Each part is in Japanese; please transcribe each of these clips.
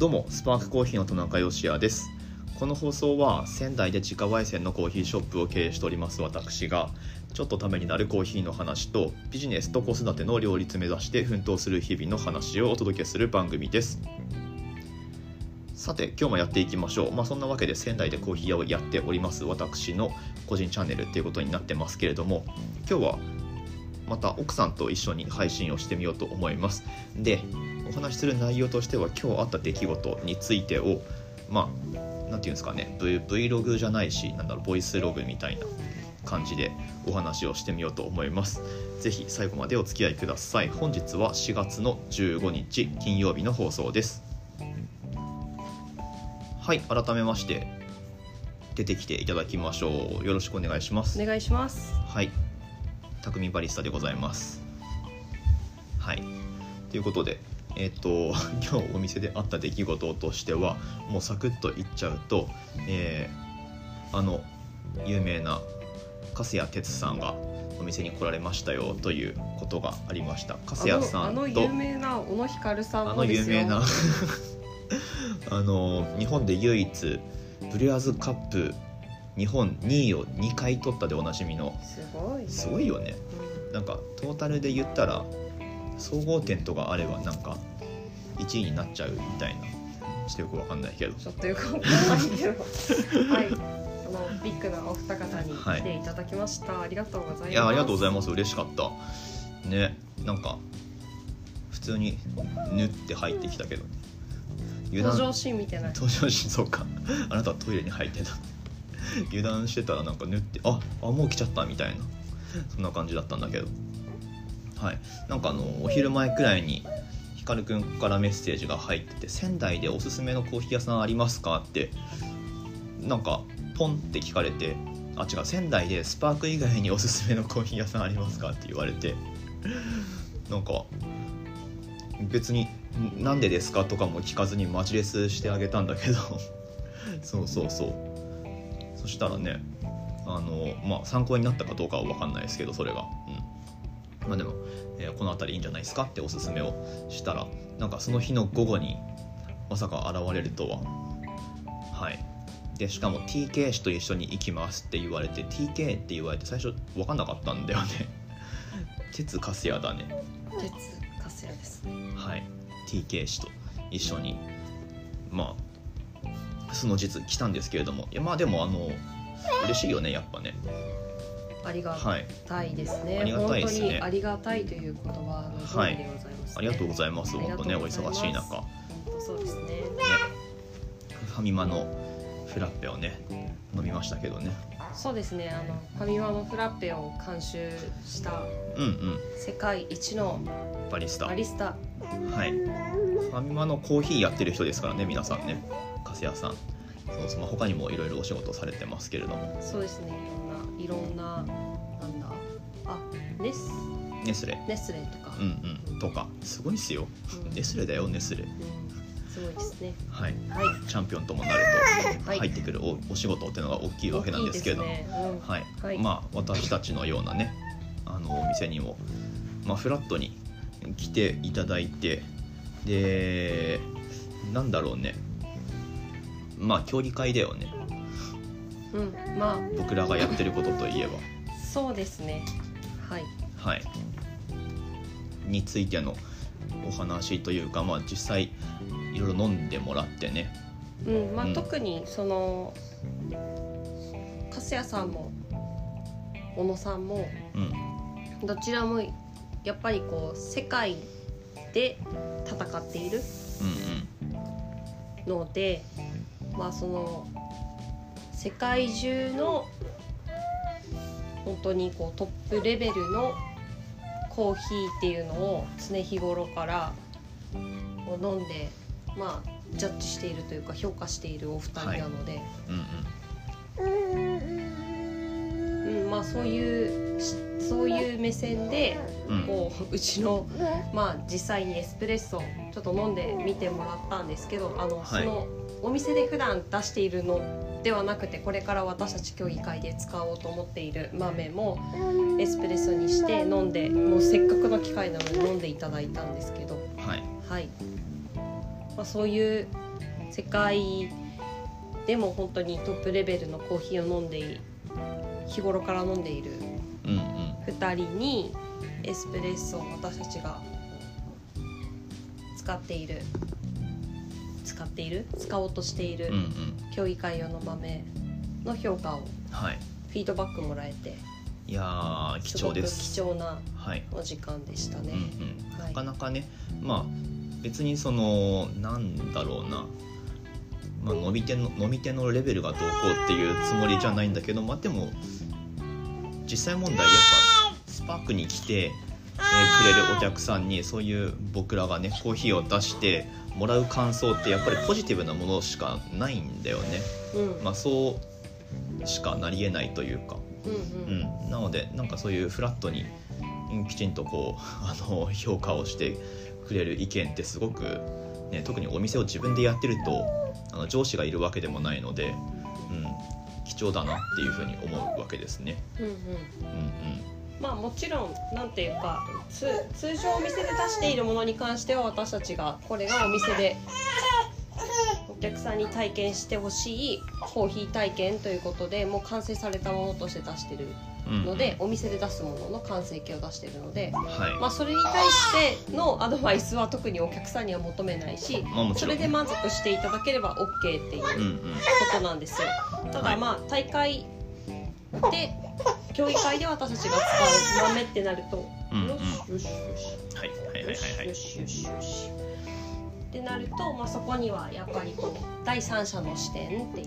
どうもスパークコーヒーの田中芳也です。この放送は仙台で自家焙煎のコーヒーショップを経営しております私がちょっとためになるコーヒーの話とビジネスと子育ての両立目指して奮闘する日々の話をお届けする番組です。さて今日もやっていきましょう。まあそんなわけで仙台でコーヒー屋をやっております私の個人チャンネルっていうことになってますけれども今日はまた奥さんと一緒に配信をしてみようと思います。でお話しする内容としては今日あった出来事についてをまあ何て言うんですかね v Vlog じゃないしなんだろうボイスログみたいな感じでお話をしてみようと思います。是非最後までお付き合いください。本日は4月の15日金曜日の放送です。はい改めまして出てきていただきましょう。よろしくお願いします。お願いします。はい。匠バリスタでございます。はい。ということでえっ、と 今日お店であった出来事としてはもうサクッと言っちゃうと、えーあの有名な粕谷哲さんがお店に来られましたよということがありました。粕谷さんとの有名な小野ひかるさんあの有名な あの日本で唯一ブリュアズカップ日本2位を2回取ったでおなじみのすごいね。すごいよね。なんかトータルで言ったら総合点とかあればなんか1位になっちゃうみたいな。ちょっとよくわかんないけど。うんちょっとよくわかんないけど。はい。あのビッグなお二方に来ていただきました、ありがとうございます。いやありがとうございます。嬉しかった。ねなんか普通に縫って入ってきたけど。油断。登場シーン見てない。登場しそうか。あなたはトイレに入ってた 油断してたらなんか縫ってああもう来ちゃったみたいな。そんな感じだったんだけど。はい。なんかあのお昼前くらいにひかるくんからメッセージが入ってて「仙台でおすすめのコーヒー屋さんありますか?」ってなんかポンって聞かれて「あ違う仙台でスパーク以外におすすめのコーヒー屋さんありますか?」って言われて なんか別に「んなんでですか?」とかも聞かずにマジレスしてあげたんだけど そうそうそうそしたらねあのまあ参考になったかどうかは分かんないですけどそれがまあでも、えーこの辺りいいんじゃないですかっておすすめをしたらなんかその日の午後にまさか現れるとは。はい。でしかも TK 氏と一緒に行きますって言われて TK って言われて最初分かんなかったんだよね。鉄粕谷だね。鉄粕谷ですね。はい。TK 氏と一緒に。まあその実来たんですけれども。いやまあでもあの嬉しいよねやっぱねありがはいたいですね、ありがたいですね。本当にありがたいという言葉の通りでございます、ね。ありがとうございます。ありが本当ねおとうございます。忙しい中。本当そうです。ね。ねファミマのフラッペをね飲みましたけどね。そうですね。あのファミマのフラッペを監修したうんうん。世界一のバリスタ。バリスタ。はい。ファミマのコーヒーやってる人ですからね皆さんね。粕谷さん。そうそうまあ他にもいろいろお仕事されてますけれども。そうですねいろんなななんだあネスネスレ。ネスレとか、うんうん。とか。すごいっすよ。うん。ネスレだよネスレ。うんすごいですね。はい。はい。チャンピオンともなるとはい。入ってくるおお仕事っていうのが大きいわけなんですけど大きいですね。うん。はい、はい。まあ私たちのようなねあのお店にも、まあ、フラットに来ていただいてでなんだろうね。まあ競技会だよねうんまあ。僕らがやってることといえば。そうですね。はい。はい。についてのお話というかまあ実際いろいろ飲んでもらってね。うんまあ、うん。特にその粕谷さんも小野さんもうん。どちらもやっぱりこう世界で戦っているうん。のでまあその世界中の本当にこうトップレベルのコーヒーっていうのを常日頃から飲んでまあジャッジしているというか評価しているお二人なので、うんうん。うん、まあそういうしそういう目線でうん。こううちのまあ実際にエスプレッソちょっと飲んでみてもらったんですけどあの、はい。そのお店で普段出しているのではなくてこれから私たち競技会で使おうと思っている豆もエスプレッソにして飲んでもうせっかくの機会なので飲んでいただいたんですけど。はい。はい、まあ、そういう世界でも本当にトップレベルのコーヒーを飲んでい日頃から飲んでいるうんうん。2人にエスプレッソを私たちが使っている使っている使おうとしているうんうん。競技会用の豆の評価をはい。フィードバックもらえていやー貴重です。すごく貴重なはい、お時間でしたね。うんうん、はい。なかなかねまあ別にそのなんだろうな。まあ、飲み手の飲み手のレベルがどうこうっていうつもりじゃないんだけどまあでも実際問題やっぱスパークに来て、えーくれるお客さんにそういう僕らがねコーヒーを出してもらう感想ってやっぱりポジティブなものしかないんだよね。うん。まあ、そうしかなりえないというか、うんううん。ん、なのでなんかそういうフラットにうんきちんとこう あの評価をしてくれる意見ってすごく、ね、特にお店を自分でやってるとあの上司がいるわけでもないので、うん、貴重だなっていうふうに思うわけですね。うん。うんうんまあもちろんなんていうかつ通常お店で出しているものに関しては私たちがこれがお店でお客さんに体験してほしいコーヒー体験ということでもう完成されたものとして出してるうんうん。ので、お店で出すものの完成形を出してるので、はい。まあ、それに対してのアドバイスは特にお客さんには求めないしそれで満足していただければ OK っていううんうん。ことなんですよ。ただまあ大会で競技会で私たちが使う豆ってなると、うんうん。よしよしよしはいはいはいはいはいよしよしよし。ってなると、まあ、そこにはやっぱりこう第三者の視点っていう。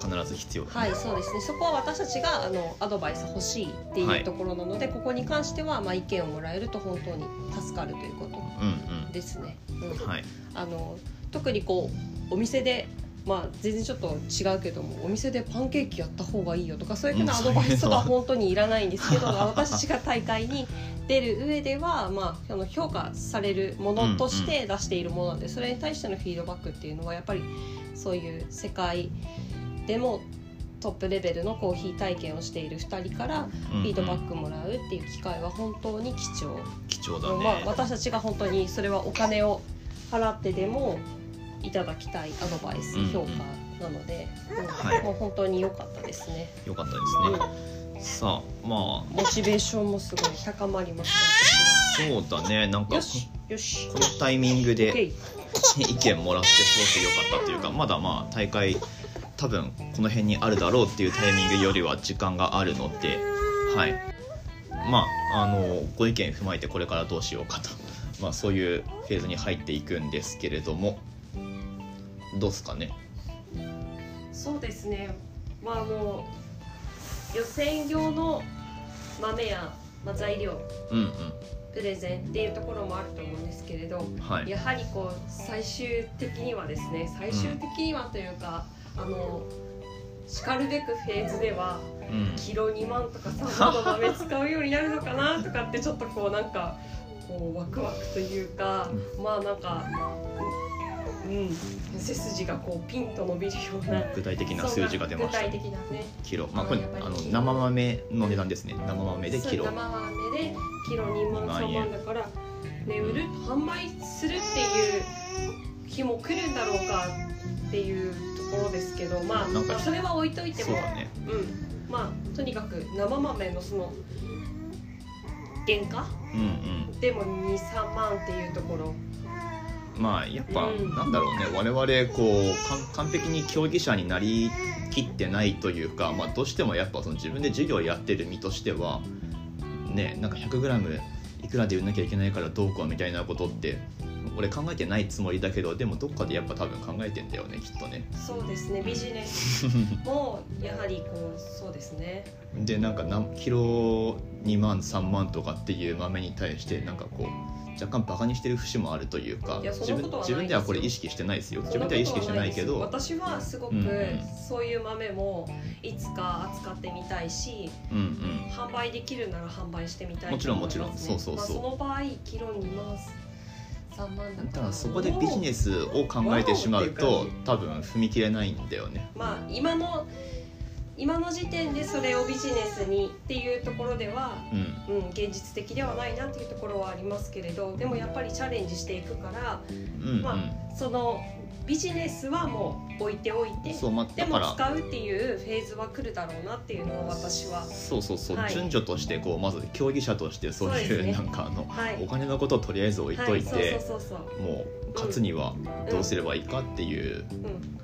必ず必要だね。はいそうですね。そこは私たちがあのアドバイス欲しいってはいいうところなので、ここに関してはまあ意見をもらえると本当に助かるということうんですね。はい。あの特にこうお店でまあ全然ちょっと違うけどもお店でパンケーキやった方がいいよとかそういうふうなうんアドバイスとか本当にいらないんですけど 私たちが大会に出る上では、まあ、あの評価されるものとして出しているものなんでそれに対してのフィードバックっていうのはやっぱりそういう世界でもトップレベルのコーヒー体験をしている2人からフフィードバックもらうっていう機会は本当に貴重。貴重だね、まあ、私たちが本当にそれはお金を払ってでもいただきたいアドバイス、うんうん。評価なので、うんはい。もう本当に良かったですね、よかったですね、さあまモチベーションもすごい高まりましあそうだね。なんかたよしよし。このタイミングで意見もらってすごく良かったというかまだまあ大会多分この辺にあるだろうっていうタイミングよりは時間があるのではい。まああのご意見踏まえてこれからどうしようかと、まあ、そういうフェーズに入っていくんですけれどもどうですかね？そうですね。まああの予選用の豆や、まあ、材料うんプレゼンっていうところもあると思うんですけれどうんはい。やはりこう最終的にはですね最終的にはというか、あのしかるべくフェーズではうん。キロ2万とか3万の豆使うようになるのかなとかってちょっとこうなんかこうワクワクというか、まあなんかうん。背筋がこうピンと伸びるような。具体的な数字が出ました。具体的なね。キロ。まあこれあの生豆の値段ですね。生豆でキロ生豆でキロ。2万2万3円。万だからね売る販売するっていう日も来るんだろうかっていうところですけどまあなんかまあそれは置いといても。そうだね。うん。まあとにかく生豆のその原価？うんうん。でも23万っていうところまあやっぱ、うん。なんだろうね。我々こう完璧に競技者になりきってないというか、まあ、どうしてもやっぱその自分で授業やってる身としてはねなんか 100g いくらで売んなきゃいけないからどうこうみたいなことって俺考えてないつもりだけどでもどっかでやっぱ多分考えてんだよねきっとね。そうですね。ビジネス もやはりこうそうですね。でなんか何キロ2万3万とかっていう豆に対してなんかこう若干バカにしてる節もあるというか自分自分ではこれ意識してないですよ。自分では意識してないけど。私はすごくそういう豆もいつか扱ってみたいしうんうん。販売できるなら販売してみたいもちろんもちろん。そうそうそう。まあ、その場合キロ2万3万だだかかららそこでビジネスを考えてしまうと多分踏み切れないんだよね。まあ今の今の時点でそれをビジネスにっていうところでは、うん。うん、現実的ではないなっていうところはありますけれどでもやっぱりチャレンジしていくからうんまそのビジネスはもう置いておいてでも使うっていうフェーズは来るだろうなっていうのを私はそうそうそう、はい。順序としてこうまず競技者としてそういうそうね。なんかあの、はい。お金のことをとりあえず置いといて、もう勝つにはどうすればいいかっていう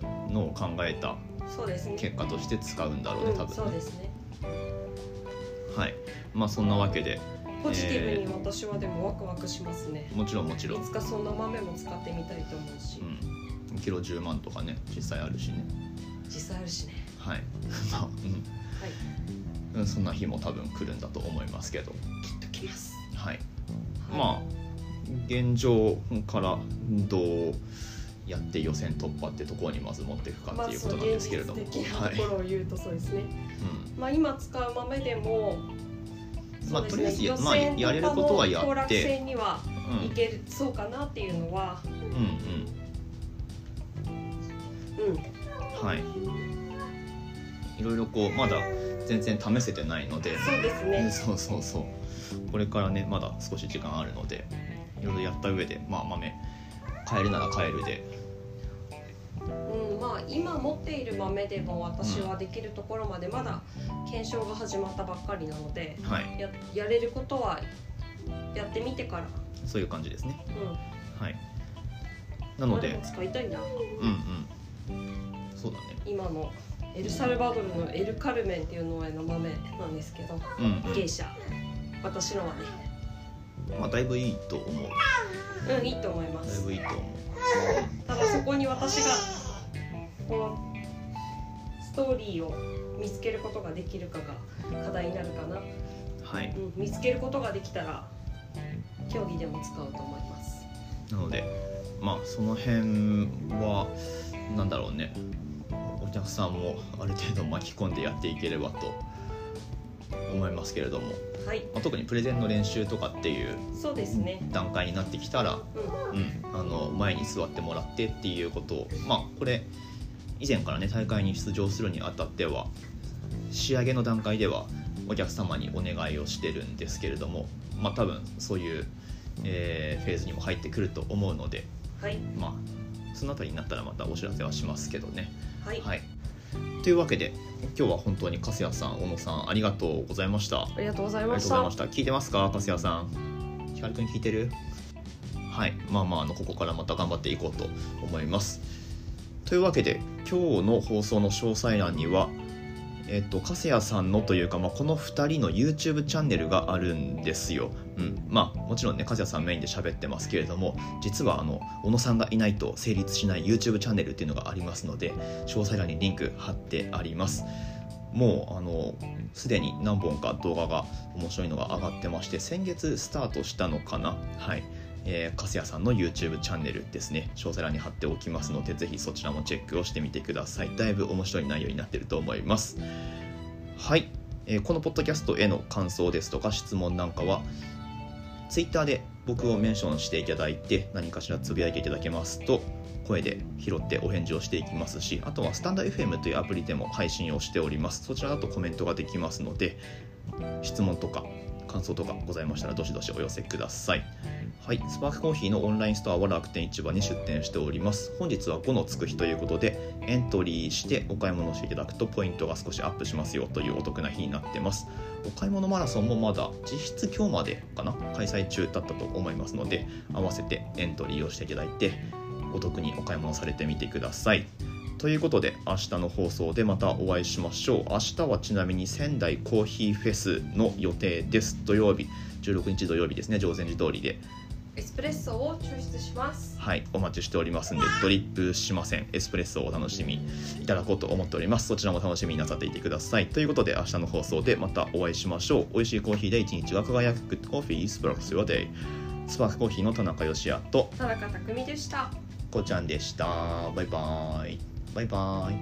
うん。のを考えたそうですね。結果として使うんだろうねうん、多分ね、そうですね。はい。まあそんなわけでポジティブに私はでもワクワクしますね、もちろんもちろん。いつかそんな豆も使ってみたいと思うし、うん、キロ10万とかね実際あるしね。実際あるしね。はい。まあ、はい。うんうん、そんな日も多分来るんだと思いますけど。きっときます、はい。はい。まあ現状からどうやって予選突破ってところにまず持っていくかっていうことなんですけれども、まあ、現実はい。的なところを言うとそうですね、うまあ今使う豆でもまあとりあえずまあやれることはやって。戦にはいける、そうかなっていうのは。うんうん。うん。はい。いろいろこうまだ全然試せてないので。そうですね。そうそうそう。これからねまだ少し時間あるのでいろいろやった上でまあ豆買えるなら買えるでうんまあ今持っている豆でも私はできるところまでまだ検証が始まったばっかりなのではい。ややれることはやってみてから。そういう感じですね。うん。はい。なので使いたいな。うんうん。そうだね。今のエルサルバドルのエル・カルメンっていう農園の豆なんですけどうん芸者私のはね。うんまあだいぶいいと思う。うんいいと思いまだいすぶいいと思う。ただそこに私がこのストーリーを見つけることができるかが課題になるかな、はい。うん、見つけることができたら競技でも使うと思います。なのでまあその辺はなんだろうね。お客さんもある程度巻き込んでやっていければと思いますけれども、はい。まあ、特にプレゼンの練習とかっていう段階になってきたら、ううん、あの前に座ってもらってっていうことをまあこれ以前からね大会に出場するにあたっては仕上げの段階ではお客様にお願いをしてるんですけれどもまあ多分そういう、えーフェーズにも入ってくると思うのでんはいまあそのあたりになったらまたお知らせはしますけどね。はい、はい、というわけで今日は本当に粕谷さん小野さんありがとうございました。ありがとうございありがとうましたございました。聞いてますか、粕谷さん？ひかるくん聞いてる？はい、まあまあ、あの、ここからまた頑張っていこうと思います。というわけで、今日の放送の詳細欄には。えっと、粕谷さんのというか、まあ、この2人の YouTube チャンネルがあるんですよ。うん、まあ、もちろんね、粕谷さんメインで喋ってますけれども、実はあの小野さんがいないと成立しない YouTube チャンネルっていうのがありますので、詳細欄にリンク貼ってあります。もうあのすでに何本か動画が面白いのが上がってまして先月スタートしたのかな？はい、えー、粕谷さんの YouTube チャンネルですね。詳細欄に貼っておきますのでぜひそちらもチェックをしてみてください。だいぶ面白い内容になっていると思います。はい、えーこのポッドキャストへの感想ですとか質問なんかは Twitter で僕をメンションしていただいて何かしらつぶやいていただけますと声で拾ってお返事をしていきますしあとはスタンド FM というアプリでも配信をしております。そちらだとコメントができますので質問とか感想とかございましたらどしどしお寄せください。はい、スパークコーヒーのオンラインストアは楽天市場に出店しております。本日は5のつく日ということでエントリーしてお買い物していただくとポイントが少しアップしますよというお得な日になってます。お買い物マラソンもまだ実質今日までかな？開催中だったと思いますので合わせてエントリーをしていただいてお得にお買い物されてみてください。ということで明日の放送でまたお会いしましょう。明日はちなみに仙台コーヒーフェスの予定です。土曜日16日土曜日ですね。常禅寺通りで。エスプレッソを抽出します。はいお待ちしておりますんでドリップしません。エスプレッソをお楽しみいただこうと思っております。そちらも楽しみになさっていてください。ということで明日の放送でまたお会いしましょう。美味しいコーヒーで一日が輝く。Good Coffee Sparks Your Day スパークコーヒーの田中義也と田中匠でした。こうちゃんでした。バイバイバイバイ。